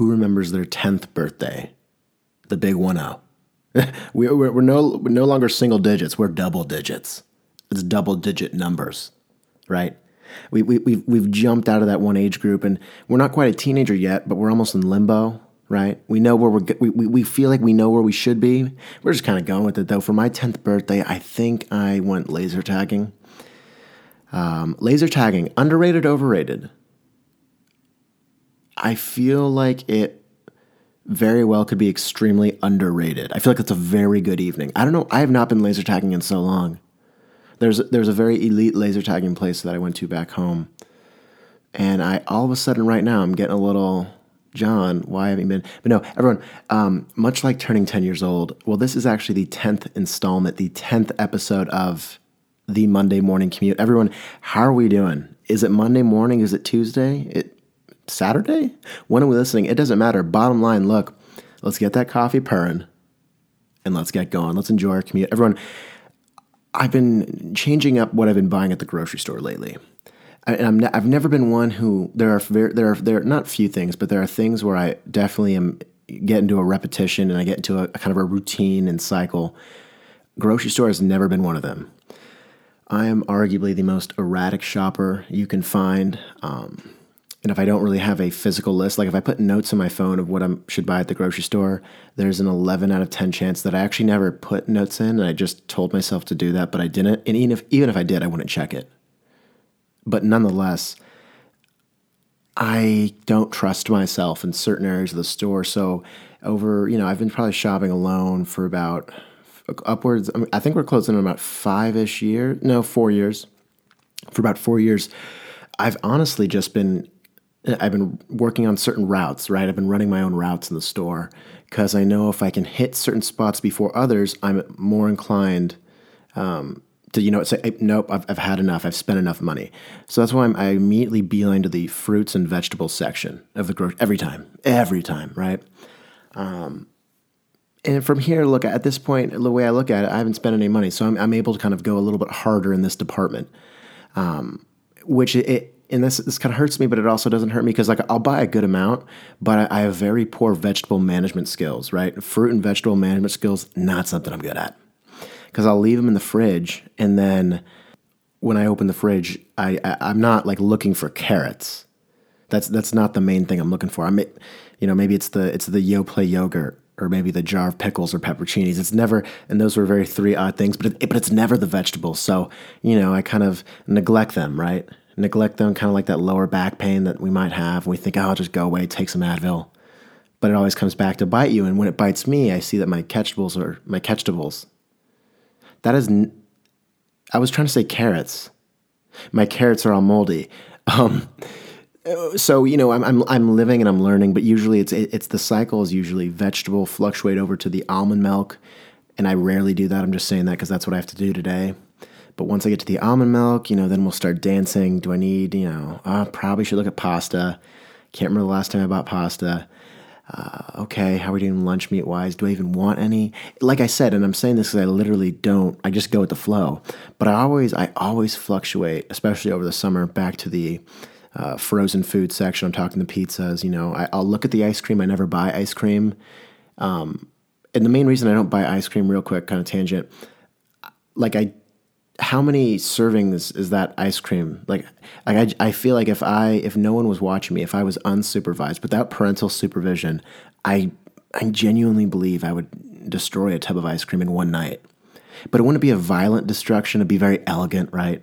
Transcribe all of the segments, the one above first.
who remembers their 10th birthday? The big 1 0. we're, we're, no, we're no longer single digits, we're double digits. It's double digit numbers, right? We, we, we've, we've jumped out of that one age group and we're not quite a teenager yet, but we're almost in limbo, right? We know where we're, we, we, we feel like we know where we should be. We're just kind of going with it though. For my 10th birthday, I think I went laser tagging. Um, laser tagging, underrated, overrated. I feel like it very well could be extremely underrated. I feel like it's a very good evening. I don't know. I have not been laser tagging in so long. There's there's a very elite laser tagging place that I went to back home, and I all of a sudden right now I'm getting a little John. Why haven't you been? But no, everyone. Um, much like turning ten years old. Well, this is actually the tenth installment, the tenth episode of the Monday morning commute. Everyone, how are we doing? Is it Monday morning? Is it Tuesday? It Saturday? When are we listening? It doesn't matter. Bottom line, look, let's get that coffee purring and let's get going. Let's enjoy our commute. Everyone, I've been changing up what I've been buying at the grocery store lately. I, am I've never been one who there are very, there are there are not few things, but there are things where I definitely am get into a repetition and I get into a, a kind of a routine and cycle. Grocery store has never been one of them. I am arguably the most erratic shopper you can find. Um, and if I don't really have a physical list, like if I put notes on my phone of what I should buy at the grocery store, there's an 11 out of 10 chance that I actually never put notes in. And I just told myself to do that, but I didn't. And even if, even if I did, I wouldn't check it. But nonetheless, I don't trust myself in certain areas of the store. So over, you know, I've been probably shopping alone for about upwards. I, think we're closing on about five ish years. No, four years. For about four years, I've honestly just been I've been working on certain routes, right? I've been running my own routes in the store because I know if I can hit certain spots before others, I'm more inclined um, to, you know, say, nope, I've, I've had enough. I've spent enough money. So that's why I'm, I immediately beeline to the fruits and vegetables section of the grocery every time, every time, right? Um, and from here, look at this point, the way I look at it, I haven't spent any money, so I'm, I'm able to kind of go a little bit harder in this department, um, which it, and this this kind of hurts me, but it also doesn't hurt me because like I'll buy a good amount, but I, I, have very poor vegetable management skills. Right, fruit and vegetable management skills not something I'm good at because I'll leave them in the fridge and then when I open the fridge, I, I am not like looking for carrots. That's that's not the main thing I'm looking for. I may, you know, maybe it's the it's the Yoplait yogurt or maybe the jar of pickles or pepperoncinis. It's never, and those were very three odd things, but it, but it's never the vegetables. So you know, I kind of neglect them, right? Neglect them, kind of like that lower back pain that we might have. We think, oh, I'll just go away, take some Advil. But it always comes back to bite you. And when it bites me, I see that my catchables are my catchables. That is, n- I was trying to say carrots. My carrots are all moldy. Um, so you know, I'm, I'm I'm living and I'm learning, but usually it's it's the cycle is usually vegetable fluctuate over to the almond milk, and I rarely do that. I'm just saying that because that's what I have to do today. But once I get to the almond milk, you know, then we'll start dancing. Do I need, you know, I uh, probably should look at pasta. Can't remember the last time I bought pasta. Uh, okay, how are we doing lunch meat wise? Do I even want any? Like I said, and I'm saying this because I literally don't. I just go with the flow. But I always, I always fluctuate, especially over the summer, back to the uh, frozen food section. I'm talking the pizzas. You know, I, will look at the ice cream. I never buy ice cream. Um, and the main reason I don't buy ice cream, real quick, kind of tangent, like I how many servings is that ice cream? Like, like I, I feel like if I, if no one was watching me, if I was unsupervised without parental supervision, I, I genuinely believe I would destroy a tub of ice cream in one night. But it wouldn't be a violent destruction. It'd be very elegant, right?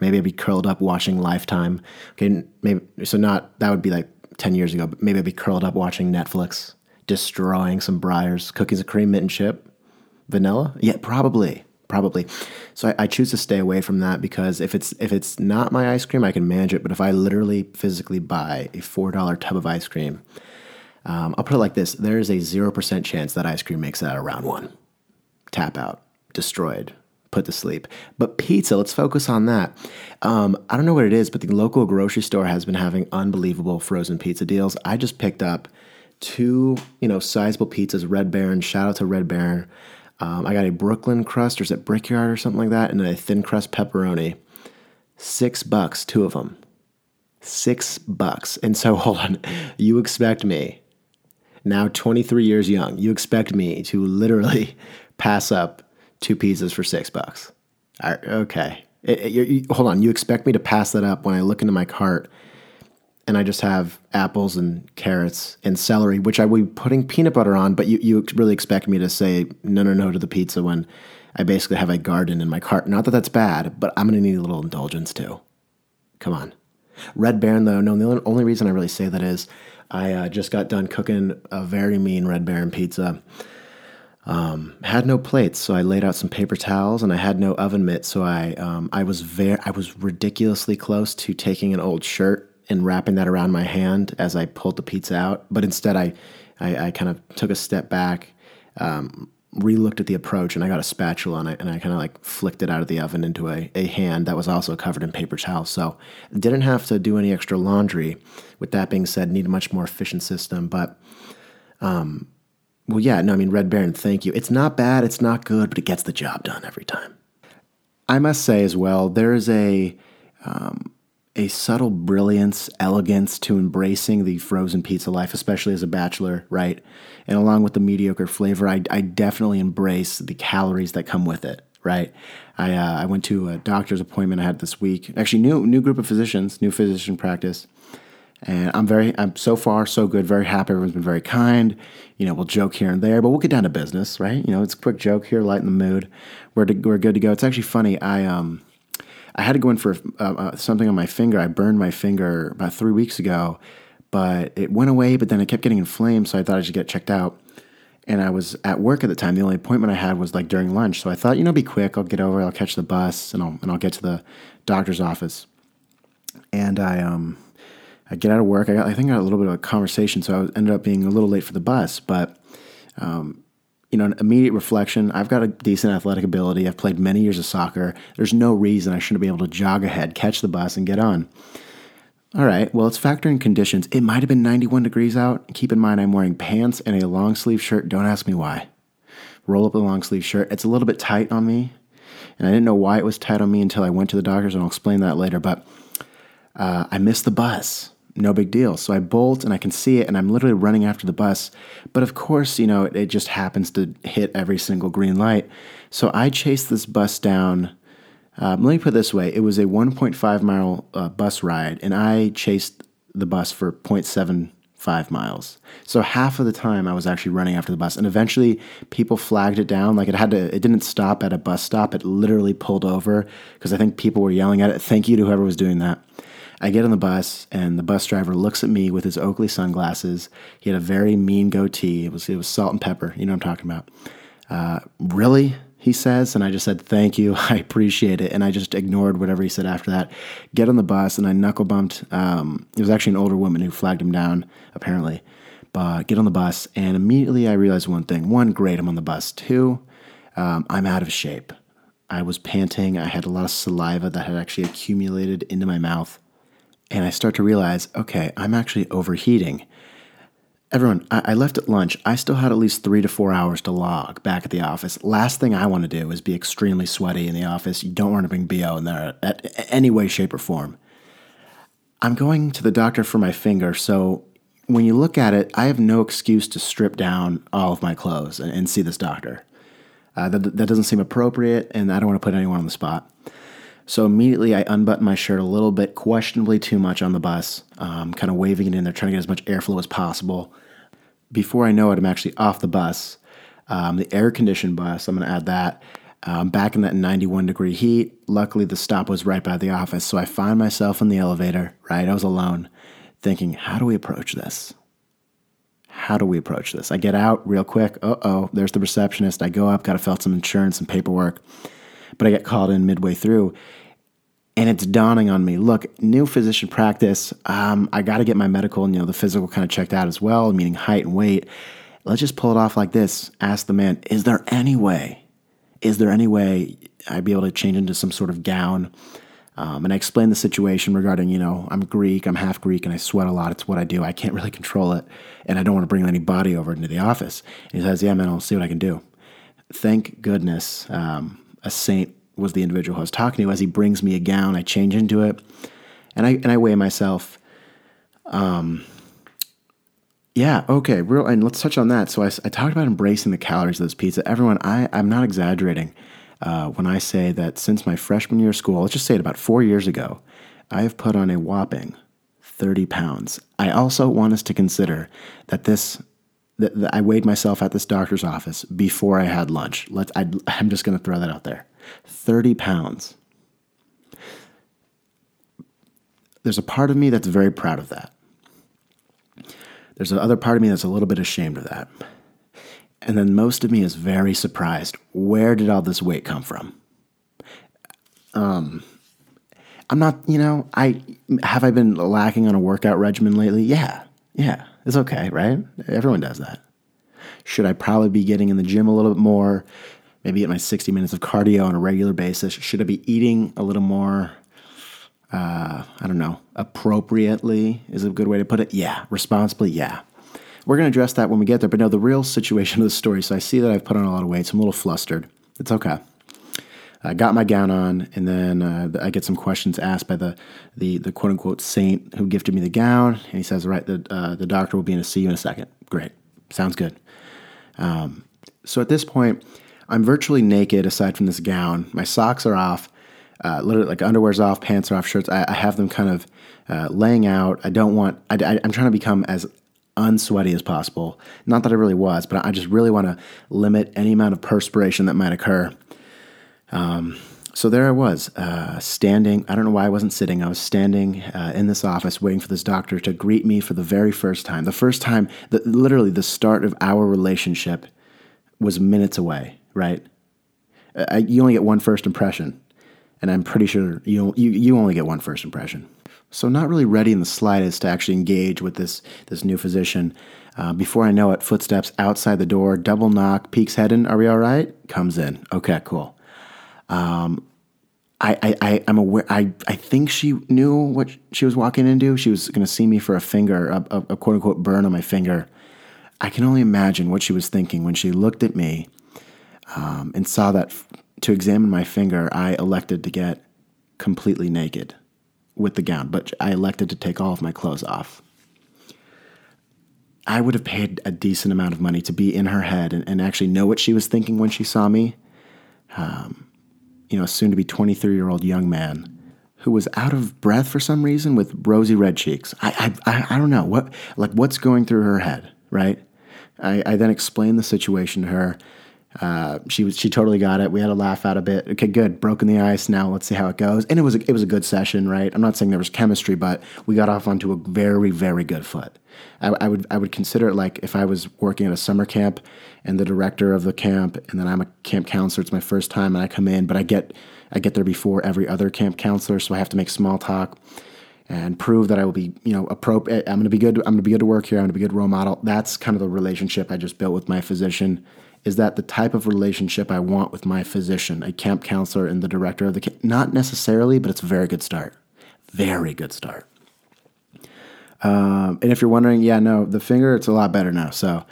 Maybe I'd be curled up watching Lifetime. Okay, maybe so. Not that would be like ten years ago. But maybe I'd be curled up watching Netflix, destroying some Breyers, cookies and cream, mint and chip, vanilla. Yeah, probably probably. So I, I, choose to stay away from that because if it's if it's not my ice cream, I can manage it. But if I literally physically buy a four dollar tub of ice cream, um, I'll put it like this: there is a zero percent chance that ice cream makes it out of round one. Tap out, destroyed, put to sleep. But pizza, let's focus on that. Um, I don't know what it is, but the local grocery store has been having unbelievable frozen pizza deals. I just picked up two, you know, sizable pizzas. Red Baron, shout out to Red Baron. Um, I got a Brooklyn crust, or is it Brickyard or something like that, and a thin crust pepperoni. Six bucks, two of them. Six bucks. And so, hold on. You expect me now 23 years young, you expect me to literally pass up two pizzas for six bucks. okay. It, it, you, hold on. You expect me to pass that up when I look into my cart and I just have apples and carrots and celery, which I will be putting peanut butter on, but you, you really expect me to say no, no, no to the pizza when I basically have a garden in my cart. Not that that's bad, but I'm going to need a little indulgence too. Come on. Red Baron, though, no, the only reason I really say that is I uh, just got done cooking a very mean Red Baron pizza. Um, had no plates, so I laid out some paper towels, and I had no oven mitt, so I um, I was very I was ridiculously close to taking an old shirt and wrapping that around my hand as I pulled the pizza out, but instead I I, I kind of took a step back, um, relooked at the approach and I got a spatula and I, and I kind of like flicked it out of the oven into a, a hand that was also covered in paper towels. So didn't have to do any extra laundry. With that being said, need a much more efficient system. But, um, well, yeah, no, I mean, Red Baron, thank you. It's not bad, it's not good, but it gets the job done every time. I must say as well, there is a, um, a subtle brilliance, elegance to embracing the frozen pizza life, especially as a bachelor, right? And along with the mediocre flavor, I, I definitely embrace the calories that come with it, right? I, uh, I went to a doctor's appointment I had this week. Actually, new new group of physicians, new physician practice, and I'm very, I'm so far so good. Very happy. Everyone's been very kind. You know, we'll joke here and there, but we'll get down to business, right? You know, it's a quick joke here, lighten the mood. We're to, we're good to go. It's actually funny. I um I had to go in for uh, uh, something on my finger. I burned my finger about three weeks ago, but it went away. But then it kept getting inflamed, so I thought I should get checked out. And I was at work at the time. The only appointment I had was like during lunch, so I thought, you know, be quick. I'll get over. I'll catch the bus, and I'll and I'll get to the doctor's office. And I um I get out of work. I got I think I got a little bit of a conversation, so I ended up being a little late for the bus, but. Um, you know, an immediate reflection. I've got a decent athletic ability. I've played many years of soccer. There's no reason I shouldn't be able to jog ahead, catch the bus, and get on. All right, well, let's factor in conditions. It might have been 91 degrees out. Keep in mind, I'm wearing pants and a long sleeve shirt. Don't ask me why. Roll up the long sleeve shirt. It's a little bit tight on me, and I didn't know why it was tight on me until I went to the doctor's, and I'll explain that later. But uh, I missed the bus no big deal. So I bolt and I can see it and I'm literally running after the bus. But of course, you know, it, just happens to hit every single green light. So I chased this bus down. Um, let me put it this way it was a 1.5 mile uh, bus ride, and I chased the bus for 0.75 miles. So half of the time I was actually running after the bus, and eventually people flagged it down. Like it had to, it didn't stop at a bus stop. It literally pulled over because I think people were yelling at it. Thank you to whoever was doing that. I get on the bus, and the bus driver looks at me with his Oakley sunglasses. He had a very mean goatee. It was it was salt and pepper. You know what I'm talking about. Uh, really? He says, and I just said, Thank you. I appreciate it. And I just ignored whatever he said after that. Get on the bus, and I knuckle bumped. Um, it was actually an older woman who flagged him down, apparently. But get on the bus, and immediately I realized one thing. One, great, I'm on the bus. Two, um, I'm out of shape. I was panting. I had a lot of saliva that had actually accumulated into my mouth and I start to realize, okay, I'm actually overheating. Everyone, I, I, left at lunch. I still had at least three to four hours to log back at the office. Last thing I want to do is be extremely sweaty in the office. You don't want to bring BO in there at any way, shape, or form. I'm going to the doctor for my finger, so when you look at it, I have no excuse to strip down all of my clothes and, and see this doctor. Uh, that, that doesn't seem appropriate, and I don't want to put anyone on the spot. So immediately I unbutton my shirt a little bit, questionably too much on the bus, um, kind of waving it in there, trying to get as much airflow as possible. Before I know it, I'm actually off the bus. Um, the air conditioned bus, I'm going to add that. Um, back in that 91 degree heat. Luckily, the stop was right by the office. So I find myself in the elevator, right? I was alone, thinking, how do we approach this? How do we approach this? I get out real quick. Uh oh, there's the receptionist. I go up, got to fill out some insurance and paperwork but I get called in midway through. And it's dawning on me. Look, new physician practice. Um, I got to get my medical and you know the physical kind of checked out as well, meaning height and weight. Let's just pull it off like this. Ask the man, is there any way? Is there any way I'd be able to change into some sort of gown? Um, and I explained the situation regarding, you know, I'm Greek, I'm half Greek, and I sweat a lot. It's what I do. I can't really control it, and I don't want to bring any body over into the office. And he says, "Yeah, man, I'll see what I can do." Thank goodness. Um, a saint was the individual I was talking to. As he brings me a gown, I change into it, and I and I weigh myself. Um, Yeah, okay, real, and let's touch on that. So I, I talked about embracing the calories of this pizza. Everyone, I, I'm not exaggerating uh, when I say that since my freshman year of school, let's just say it about four years ago, I have put on a whopping 30 pounds. I also want us to consider that this that, that I weighed myself at this doctor's office before I had lunch. Let's I, I'm just going to throw that out there. 30 pounds. There's a part of me that's very proud of that. There's another part of me that's a little bit ashamed of that. And then most of me is very surprised. Where did all this weight come from? Um, I'm not, you know, I have I been lacking on a workout regimen lately? Yeah. Yeah. It's okay, right? Everyone does that. Should I probably be getting in the gym a little bit more? Maybe get my 60 minutes of cardio on a regular basis? Should I be eating a little more? Uh, I don't know, appropriately is a good way to put it. Yeah. Responsibly, yeah. We're going to address that when we get there. But no, the real situation of the story. So I see that I've put on a lot of weight. So I'm a little flustered. It's okay. I got my gown on, and then uh, I get some questions asked by the, the, the quote unquote saint who gifted me the gown. And he says, Right, the, uh, the doctor will be in to see you in a second. Great. Sounds good. Um, so at this point, I'm virtually naked aside from this gown. My socks are off, uh, literally like underwear's off, pants are off, shirts. I, I have them kind of uh, laying out. I don't want, I, I, I'm trying to become as unsweaty as possible. Not that I really was, but I just really want to limit any amount of perspiration that might occur. Um, so there I was, uh, standing. I don't know why I wasn't sitting. I was standing uh, in this office waiting for this doctor to greet me for the very first time. The first time, the, literally, the start of our relationship was minutes away, right? Uh, you only get one first impression, and I'm pretty sure you, you, you only get one first impression. So, not really ready in the slightest to actually engage with this, this new physician. Uh, before I know it, footsteps outside the door, double knock, peeks head in. Are we all right? Comes in. Okay, cool. Um, I, I, I, am aware. I, I think she knew what she was walking into. She was going to see me for a finger, a, a, a, quote unquote burn on my finger. I can only imagine what she was thinking when she looked at me um, and saw that f- to examine my finger, I elected to get completely naked with the gown, but I elected to take all of my clothes off. I would have paid a decent amount of money to be in her head and, and actually know what she was thinking when she saw me. Um, you know, soon to be 23 year old young man who was out of breath for some reason with rosy red cheeks. I, I, I don't know what, like what's going through her head, right? I, I then explained the situation to her. Uh, she was she totally got it. We had a laugh out a bit. Okay, good. Broken the ice. Now let's see how it goes. And it was a, it was a good session, right? I'm not saying there was chemistry, but we got off onto a very very good foot. I, I would I would consider it like if I was working at a summer camp and the director of the camp, and then I'm a camp counselor. It's my first time, and I come in, but I get I get there before every other camp counselor, so I have to make small talk and prove that I will be, you know, appropriate. I'm going to be good. I'm going to be good to work here. I'm going to be a good role model. That's kind of the relationship I just built with my physician is that the type of relationship I want with my physician, a camp counselor and the director of the camp? Not necessarily, but it's a very good start. Very good start. Um, and if you're wondering, yeah, no, the finger, it's a lot better now. So,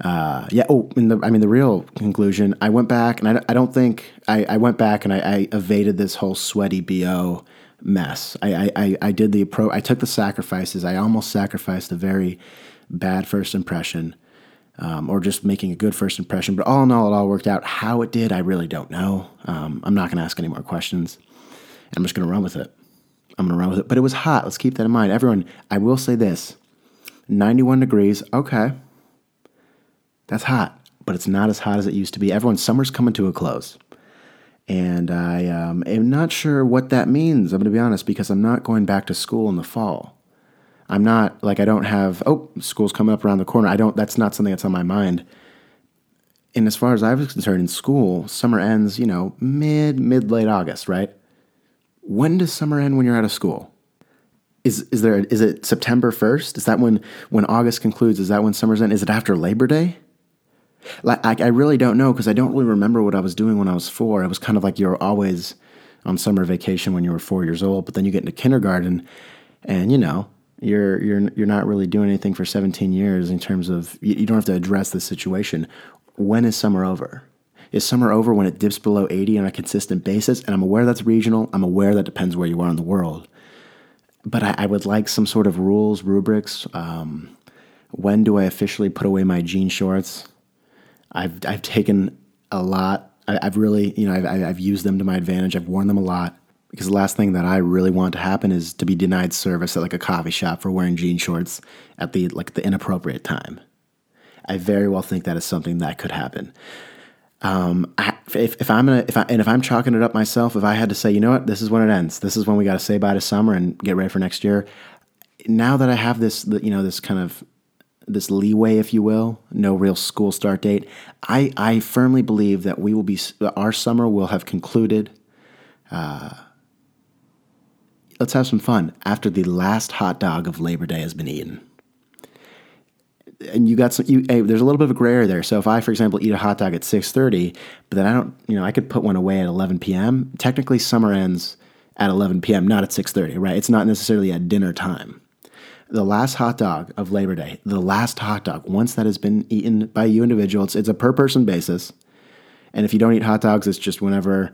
uh, yeah. Oh, the, I mean, the real conclusion, I went back and I, I don't think I, I went back and I, I, evaded this whole sweaty BO mess. I, I, I did the approach, I took the sacrifices. I almost sacrificed a very bad first impression um, or just making a good first impression. But all in all, it all worked out. How it did, I really don't know. Um, I'm not going to ask any more questions. I'm just going to run with it. I'm going to run with it. But it was hot. Let's keep that in mind. Everyone, I will say this 91 degrees. Okay. That's hot, but it's not as hot as it used to be. Everyone, summer's coming to a close. And I um, am not sure what that means, I'm going to be honest, because I'm not going back to school in the fall. I'm not like I don't have oh school's coming up around the corner. I don't. That's not something that's on my mind. And as far as I was concerned, in school, summer ends you know mid mid late August, right? When does summer end when you're out of school? Is is there is it September first? Is that when when August concludes? Is that when summer's end? Is it after Labor Day? Like I, I really don't know because I don't really remember what I was doing when I was four. It was kind of like you're always on summer vacation when you were four years old, but then you get into kindergarten, and you know you're you're you're not really doing anything for 17 years in terms of you, you don't have to address the situation. When is summer over? Is summer over when it dips below 80 on a consistent basis? And I'm aware that's regional. I'm aware that depends where you are in the world. But I, I would like some sort of rules, rubrics, um, When do I officially put away my jean shorts? I've I've taken a lot. I, have really, you know, I've, I've used them to my advantage. I've worn them a lot because the last thing that I really want to happen is to be denied service at like a coffee shop for wearing jean shorts at the like the inappropriate time. I very well think that is something that could happen. Um, I, if, if I'm gonna if I and if I'm chalking it up myself, if I had to say, you know what, this is when it ends. This is when we got to say bye to summer and get ready for next year. Now that I have this, you know, this kind of this leeway, if you will, no real school start date. I I firmly believe that we will be our summer will have concluded. Uh, let's have some fun after the last hot dog of Labor Day has been eaten. And you got some you hey, there's a little bit of a gray area there. So if i for example eat a hot dog at 6.30 but then i don't you know i could put one away at 11 p.m technically summer ends at 11 p.m not at 6.30 right? It's not necessarily at dinner time. The last hot dog of labor day the last hot dog once that has been eaten by you individual it's, it's a per person basis. And if you don't eat hot dogs it's just whenever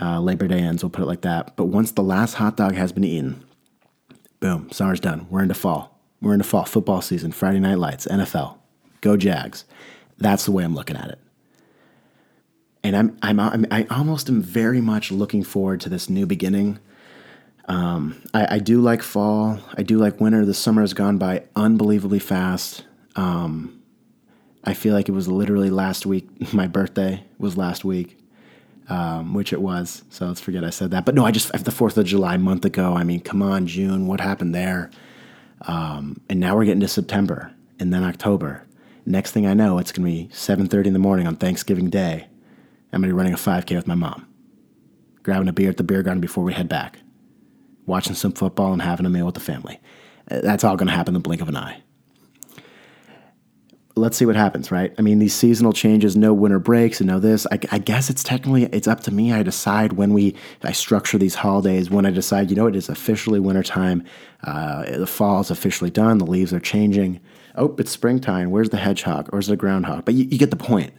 uh, labor day ends we'll put it like that but once the last hot dog has been eaten boom summer's done we're into fall we're in the fall football season, Friday night lights, NFL. Go Jags. That's the way I'm looking at it. And I'm, I'm, I'm I almost am very much looking forward to this new beginning. Um, I, I, do like fall. I do like winter. The summer has gone by unbelievably fast. Um, I feel like it was literally last week. My birthday was last week, um, which it was. So let's forget I said that. But no, I just, the 4th of July, month ago. I mean, come on, June. What happened there? Um, and now we're getting to September and then October. Next thing I know, it's to be 7:30 in the morning on Thanksgiving Day. I'm to be running a 5K with my mom, grabbing a beer at the beer garden before we head back, watching some football and having a meal with the family. That's all to happen in the blink of an eye let's see what happens, right? I mean, these seasonal changes, no winter breaks, and no this. I, I, guess it's technically it's up to me. I decide when we I structure these holidays. When I decide, you know, it is officially wintertime. Uh, the fall is officially done. The leaves are changing. Oh, it's springtime. Where's the hedgehog? Where's the groundhog? But you, you get the point.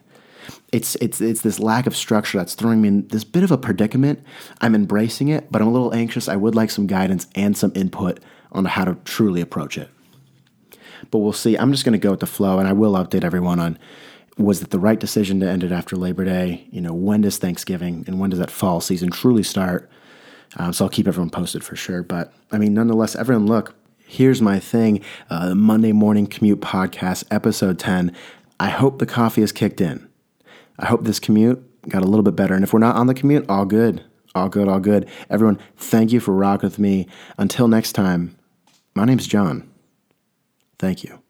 It's it's it's this lack of structure that's throwing me in this bit of a predicament. I'm embracing it, but I'm a little anxious. I would like some guidance and some input on how to truly approach it but we'll see. I'm just going to go with the flow, and I will update everyone on was it the right decision to end it after Labor Day? You know, when does Thanksgiving and when does that fall season truly start? Um, so I'll keep everyone posted for sure. But I mean, nonetheless, everyone, look, here's my thing uh, Monday Morning Commute Podcast, episode 10. I hope the coffee has kicked in. I hope this commute got a little bit better. And if we're not on the commute, all good. All good, all good. Everyone, thank you for rocking with me. Until next time, my name's John. Thank you.